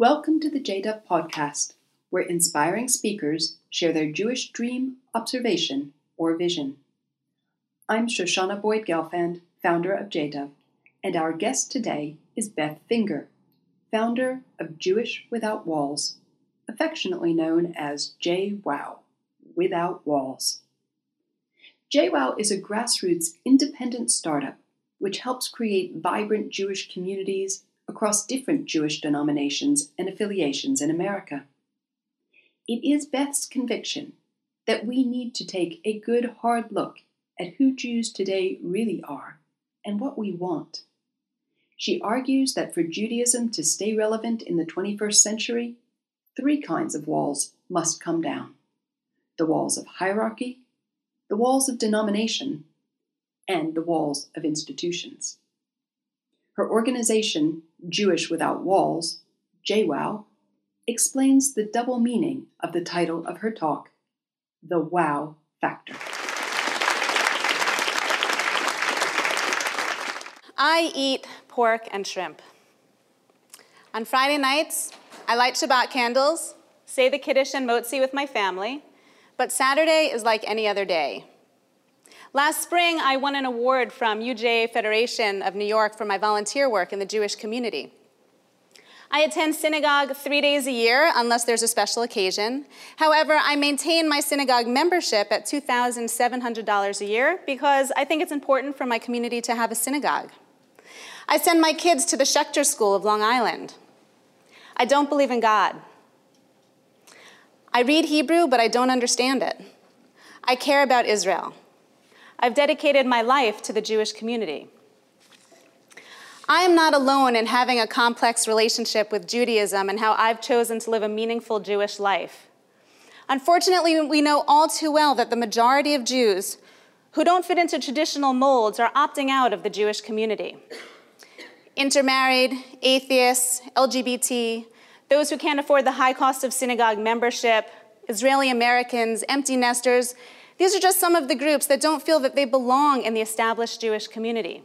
Welcome to the JDOV podcast, where inspiring speakers share their Jewish dream, observation, or vision. I'm Shoshana Boyd Gelfand, founder of JDOV, and our guest today is Beth Finger, founder of Jewish Without Walls, affectionately known as JWOW, Without Walls. JWOW is a grassroots independent startup which helps create vibrant Jewish communities across different Jewish denominations and affiliations in America. It is Beth's conviction that we need to take a good hard look at who Jews today really are and what we want. She argues that for Judaism to stay relevant in the 21st century, three kinds of walls must come down the walls of hierarchy, the walls of denomination, and the walls of institutions. Her organization, Jewish Without Walls, JWOW, explains the double meaning of the title of her talk, The Wow Factor. I eat pork and shrimp. On Friday nights, I light Shabbat candles, say the Kiddush and Motzi with my family, but Saturday is like any other day. Last spring, I won an award from UJA Federation of New York for my volunteer work in the Jewish community. I attend synagogue three days a year unless there's a special occasion. However, I maintain my synagogue membership at $2,700 a year because I think it's important for my community to have a synagogue. I send my kids to the Schechter School of Long Island. I don't believe in God. I read Hebrew, but I don't understand it. I care about Israel. I've dedicated my life to the Jewish community. I am not alone in having a complex relationship with Judaism and how I've chosen to live a meaningful Jewish life. Unfortunately, we know all too well that the majority of Jews who don't fit into traditional molds are opting out of the Jewish community. Intermarried, atheists, LGBT, those who can't afford the high cost of synagogue membership, Israeli Americans, empty nesters, these are just some of the groups that don't feel that they belong in the established Jewish community.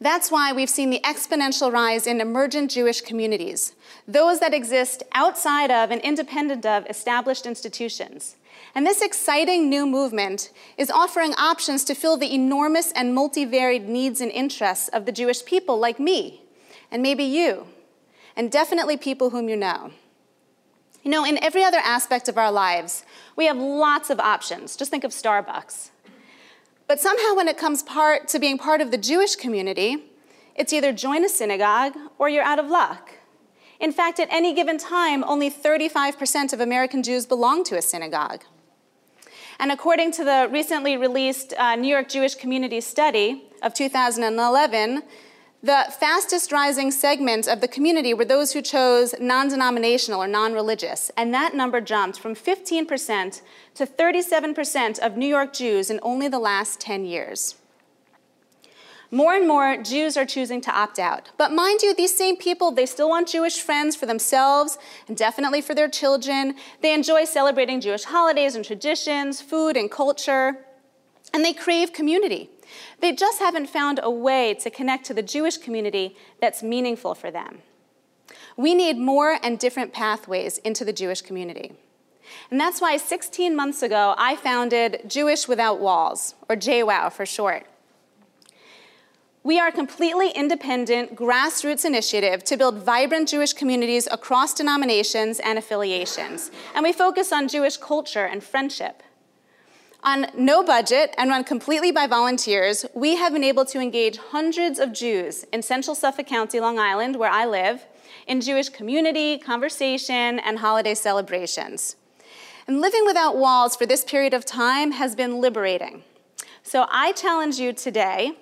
That's why we've seen the exponential rise in emergent Jewish communities, those that exist outside of and independent of established institutions. And this exciting new movement is offering options to fill the enormous and multivaried needs and interests of the Jewish people like me, and maybe you, and definitely people whom you know. You know, in every other aspect of our lives, we have lots of options. Just think of Starbucks. But somehow, when it comes part to being part of the Jewish community, it's either join a synagogue or you're out of luck. In fact, at any given time, only 35% of American Jews belong to a synagogue. And according to the recently released uh, New York Jewish Community Study of 2011, the fastest rising segment of the community were those who chose non denominational or non religious, and that number jumped from 15% to 37% of New York Jews in only the last 10 years. More and more Jews are choosing to opt out. But mind you, these same people, they still want Jewish friends for themselves and definitely for their children. They enjoy celebrating Jewish holidays and traditions, food and culture, and they crave community. They just haven't found a way to connect to the Jewish community that's meaningful for them. We need more and different pathways into the Jewish community. And that's why 16 months ago, I founded Jewish Without Walls, or JWOW for short. We are a completely independent grassroots initiative to build vibrant Jewish communities across denominations and affiliations. And we focus on Jewish culture and friendship. On no budget and run completely by volunteers, we have been able to engage hundreds of Jews in central Suffolk County, Long Island, where I live, in Jewish community, conversation, and holiday celebrations. And living without walls for this period of time has been liberating. So I challenge you today,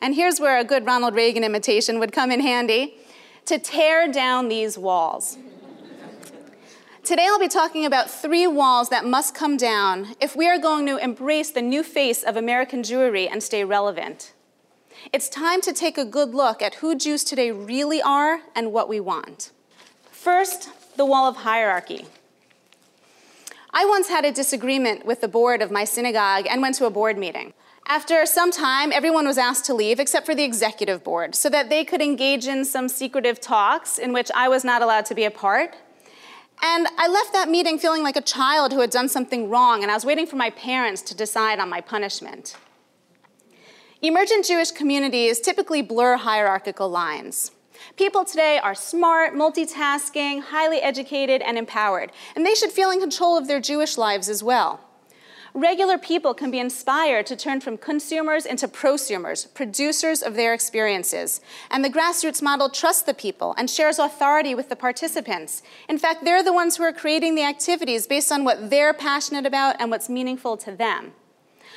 and here's where a good Ronald Reagan imitation would come in handy, to tear down these walls. Today I'll be talking about three walls that must come down if we are going to embrace the new face of American Jewry and stay relevant. It's time to take a good look at who Jews today really are and what we want. First, the wall of hierarchy. I once had a disagreement with the board of my synagogue and went to a board meeting. After some time, everyone was asked to leave except for the executive board so that they could engage in some secretive talks in which I was not allowed to be a part. And I left that meeting feeling like a child who had done something wrong, and I was waiting for my parents to decide on my punishment. Emergent Jewish communities typically blur hierarchical lines. People today are smart, multitasking, highly educated, and empowered, and they should feel in control of their Jewish lives as well. Regular people can be inspired to turn from consumers into prosumers, producers of their experiences. And the grassroots model trusts the people and shares authority with the participants. In fact, they're the ones who are creating the activities based on what they're passionate about and what's meaningful to them.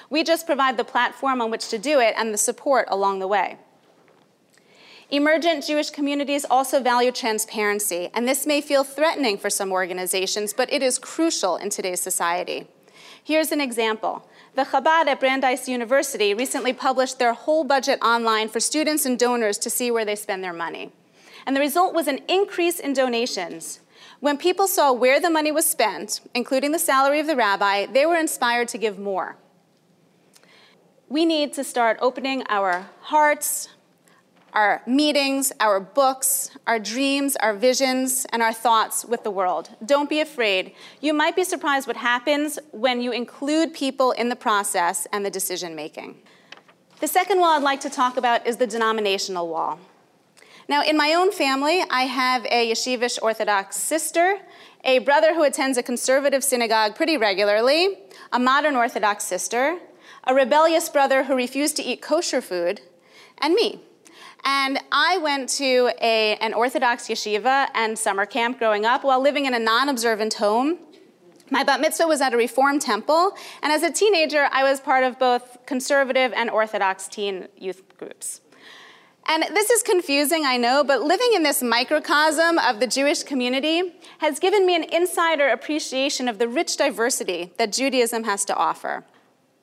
We just provide the platform on which to do it and the support along the way. Emergent Jewish communities also value transparency, and this may feel threatening for some organizations, but it is crucial in today's society. Here's an example. The Chabad at Brandeis University recently published their whole budget online for students and donors to see where they spend their money. And the result was an increase in donations. When people saw where the money was spent, including the salary of the rabbi, they were inspired to give more. We need to start opening our hearts, our meetings, our books, our dreams, our visions, and our thoughts with the world. Don't be afraid. You might be surprised what happens when you include people in the process and the decision making. The second wall I'd like to talk about is the denominational wall. Now, in my own family, I have a yeshivish Orthodox sister, a brother who attends a conservative synagogue pretty regularly, a modern Orthodox sister, a rebellious brother who refused to eat kosher food, and me, and I went to a, an Orthodox yeshiva and summer camp growing up while living in a non observant home. My bat mitzvah was at a Reform temple, and as a teenager, I was part of both conservative and Orthodox teen youth groups. And this is confusing, I know, but living in this microcosm of the Jewish community has given me an insider appreciation of the rich diversity that Judaism has to offer.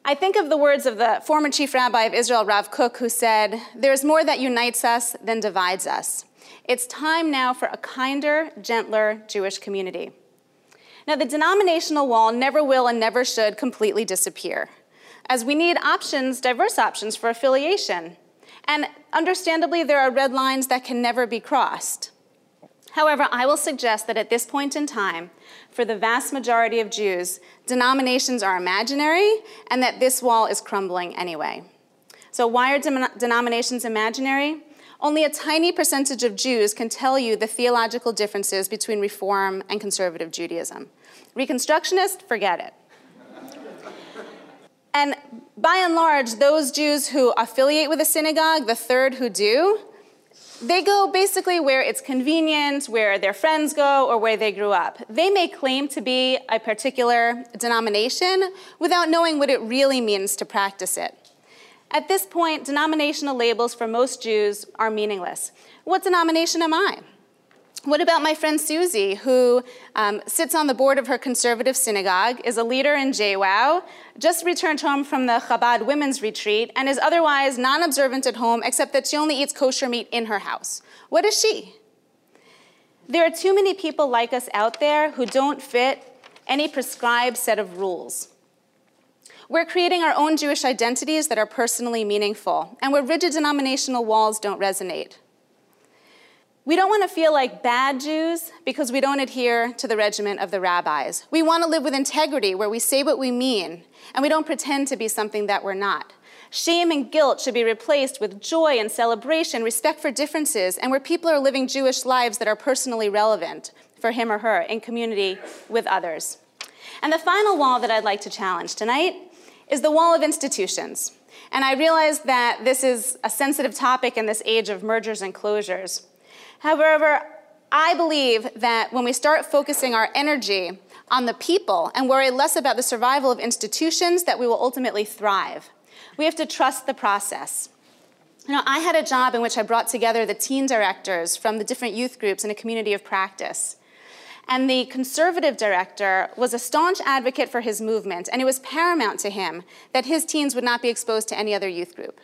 I think of the words of the former chief rabbi of Israel, Rav Kook, who said, There's more that unites us than divides us. It's time now for a kinder, gentler Jewish community. Now, the denominational wall never will and never should completely disappear, as we need options, diverse options for affiliation. And understandably, there are red lines that can never be crossed. However, I will suggest that at this point in time, for the vast majority of Jews, denominations are imaginary and that this wall is crumbling anyway. So, why are denominations imaginary? Only a tiny percentage of Jews can tell you the theological differences between Reform and conservative Judaism. Reconstructionist, forget it. and by and large, those Jews who affiliate with a synagogue, the third who do, they go basically where it's convenient, where their friends go, or where they grew up. They may claim to be a particular denomination without knowing what it really means to practice it. At this point, denominational labels for most Jews are meaningless. What denomination am I? What about my friend Susie, who um, sits on the board of her conservative synagogue, is a leader in JWOW, just returned home from the Chabad women's retreat, and is otherwise non observant at home, except that she only eats kosher meat in her house? What is she? There are too many people like us out there who don't fit any prescribed set of rules. We're creating our own Jewish identities that are personally meaningful, and where rigid denominational walls don't resonate. We don't want to feel like bad Jews because we don't adhere to the regiment of the rabbis. We want to live with integrity where we say what we mean and we don't pretend to be something that we're not. Shame and guilt should be replaced with joy and celebration, respect for differences, and where people are living Jewish lives that are personally relevant for him or her in community with others. And the final wall that I'd like to challenge tonight is the wall of institutions. And I realize that this is a sensitive topic in this age of mergers and closures. However, I believe that when we start focusing our energy on the people and worry less about the survival of institutions, that we will ultimately thrive. We have to trust the process. You know, I had a job in which I brought together the teen directors from the different youth groups in a community of practice. And the conservative director was a staunch advocate for his movement, and it was paramount to him that his teens would not be exposed to any other youth group.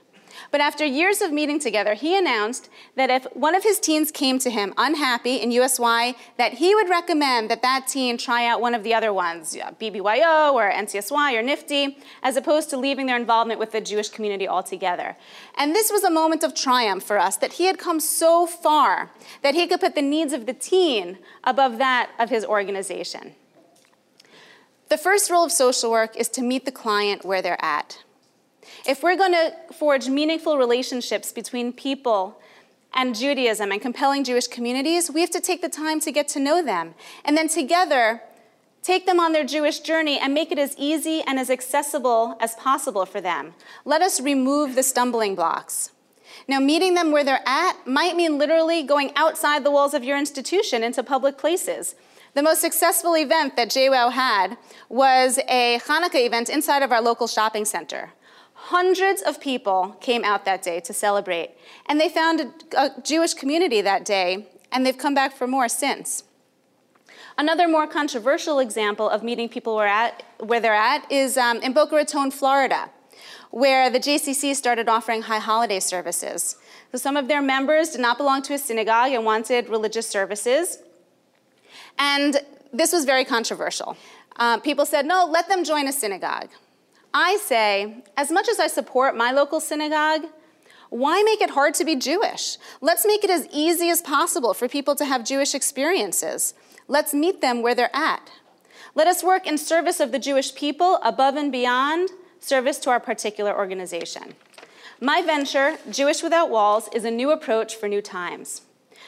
But after years of meeting together, he announced that if one of his teens came to him unhappy in USY, that he would recommend that that teen try out one of the other ones, BBYO or NCSY or NIFTY, as opposed to leaving their involvement with the Jewish community altogether. And this was a moment of triumph for us that he had come so far that he could put the needs of the teen above that of his organization. The first rule of social work is to meet the client where they're at. If we're going to forge meaningful relationships between people and Judaism and compelling Jewish communities, we have to take the time to get to know them. And then together, take them on their Jewish journey and make it as easy and as accessible as possible for them. Let us remove the stumbling blocks. Now, meeting them where they're at might mean literally going outside the walls of your institution into public places. The most successful event that JWOW had was a Hanukkah event inside of our local shopping center. Hundreds of people came out that day to celebrate, and they found a, a Jewish community that day, and they've come back for more since. Another more controversial example of meeting people where, at, where they're at is um, in Boca Raton, Florida, where the JCC started offering high holiday services. So some of their members did not belong to a synagogue and wanted religious services. And this was very controversial. Uh, people said, no, let them join a synagogue. I say, as much as I support my local synagogue, why make it hard to be Jewish? Let's make it as easy as possible for people to have Jewish experiences. Let's meet them where they're at. Let us work in service of the Jewish people above and beyond service to our particular organization. My venture, Jewish Without Walls, is a new approach for new times.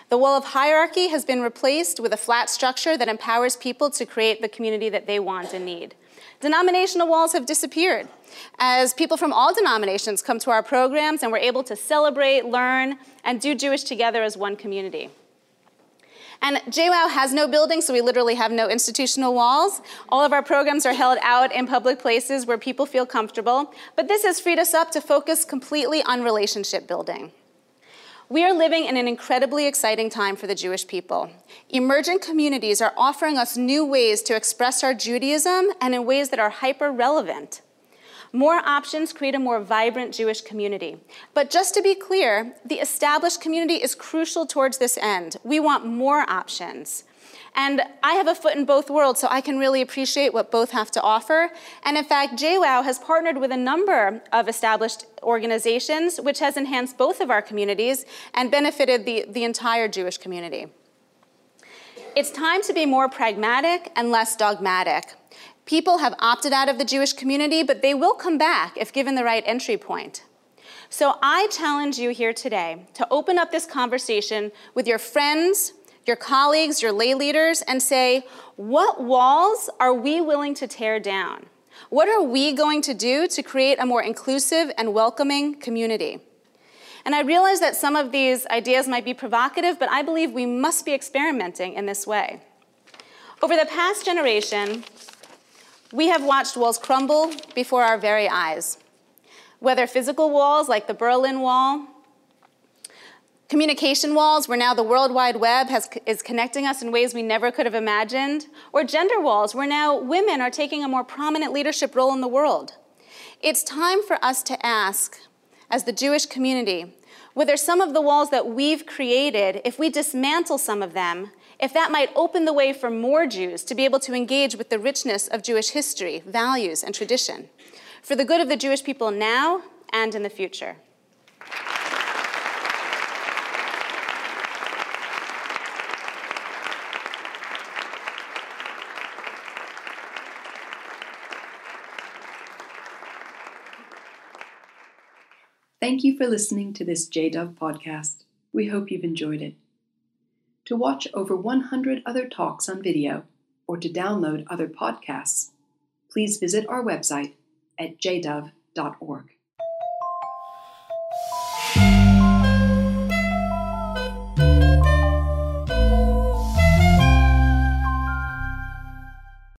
The wall of hierarchy has been replaced with a flat structure that empowers people to create the community that they want and need. Denominational walls have disappeared as people from all denominations come to our programs and we're able to celebrate, learn, and do Jewish together as one community. And JWOW has no building, so we literally have no institutional walls. All of our programs are held out in public places where people feel comfortable, but this has freed us up to focus completely on relationship building. We are living in an incredibly exciting time for the Jewish people. Emergent communities are offering us new ways to express our Judaism and in ways that are hyper relevant. More options create a more vibrant Jewish community. But just to be clear, the established community is crucial towards this end. We want more options. And I have a foot in both worlds, so I can really appreciate what both have to offer. And in fact, JWOW has partnered with a number of established organizations, which has enhanced both of our communities and benefited the, the entire Jewish community. It's time to be more pragmatic and less dogmatic. People have opted out of the Jewish community, but they will come back if given the right entry point. So I challenge you here today to open up this conversation with your friends, your colleagues, your lay leaders, and say, what walls are we willing to tear down? What are we going to do to create a more inclusive and welcoming community? And I realize that some of these ideas might be provocative, but I believe we must be experimenting in this way. Over the past generation, we have watched walls crumble before our very eyes. Whether physical walls like the Berlin Wall, Communication walls, where now the World Wide Web has, is connecting us in ways we never could have imagined. Or gender walls, where now women are taking a more prominent leadership role in the world. It's time for us to ask, as the Jewish community, whether some of the walls that we've created, if we dismantle some of them, if that might open the way for more Jews to be able to engage with the richness of Jewish history, values, and tradition, for the good of the Jewish people now and in the future. Thank you for listening to this JDOV podcast. We hope you've enjoyed it. To watch over 100 other talks on video or to download other podcasts, please visit our website at jdov.org.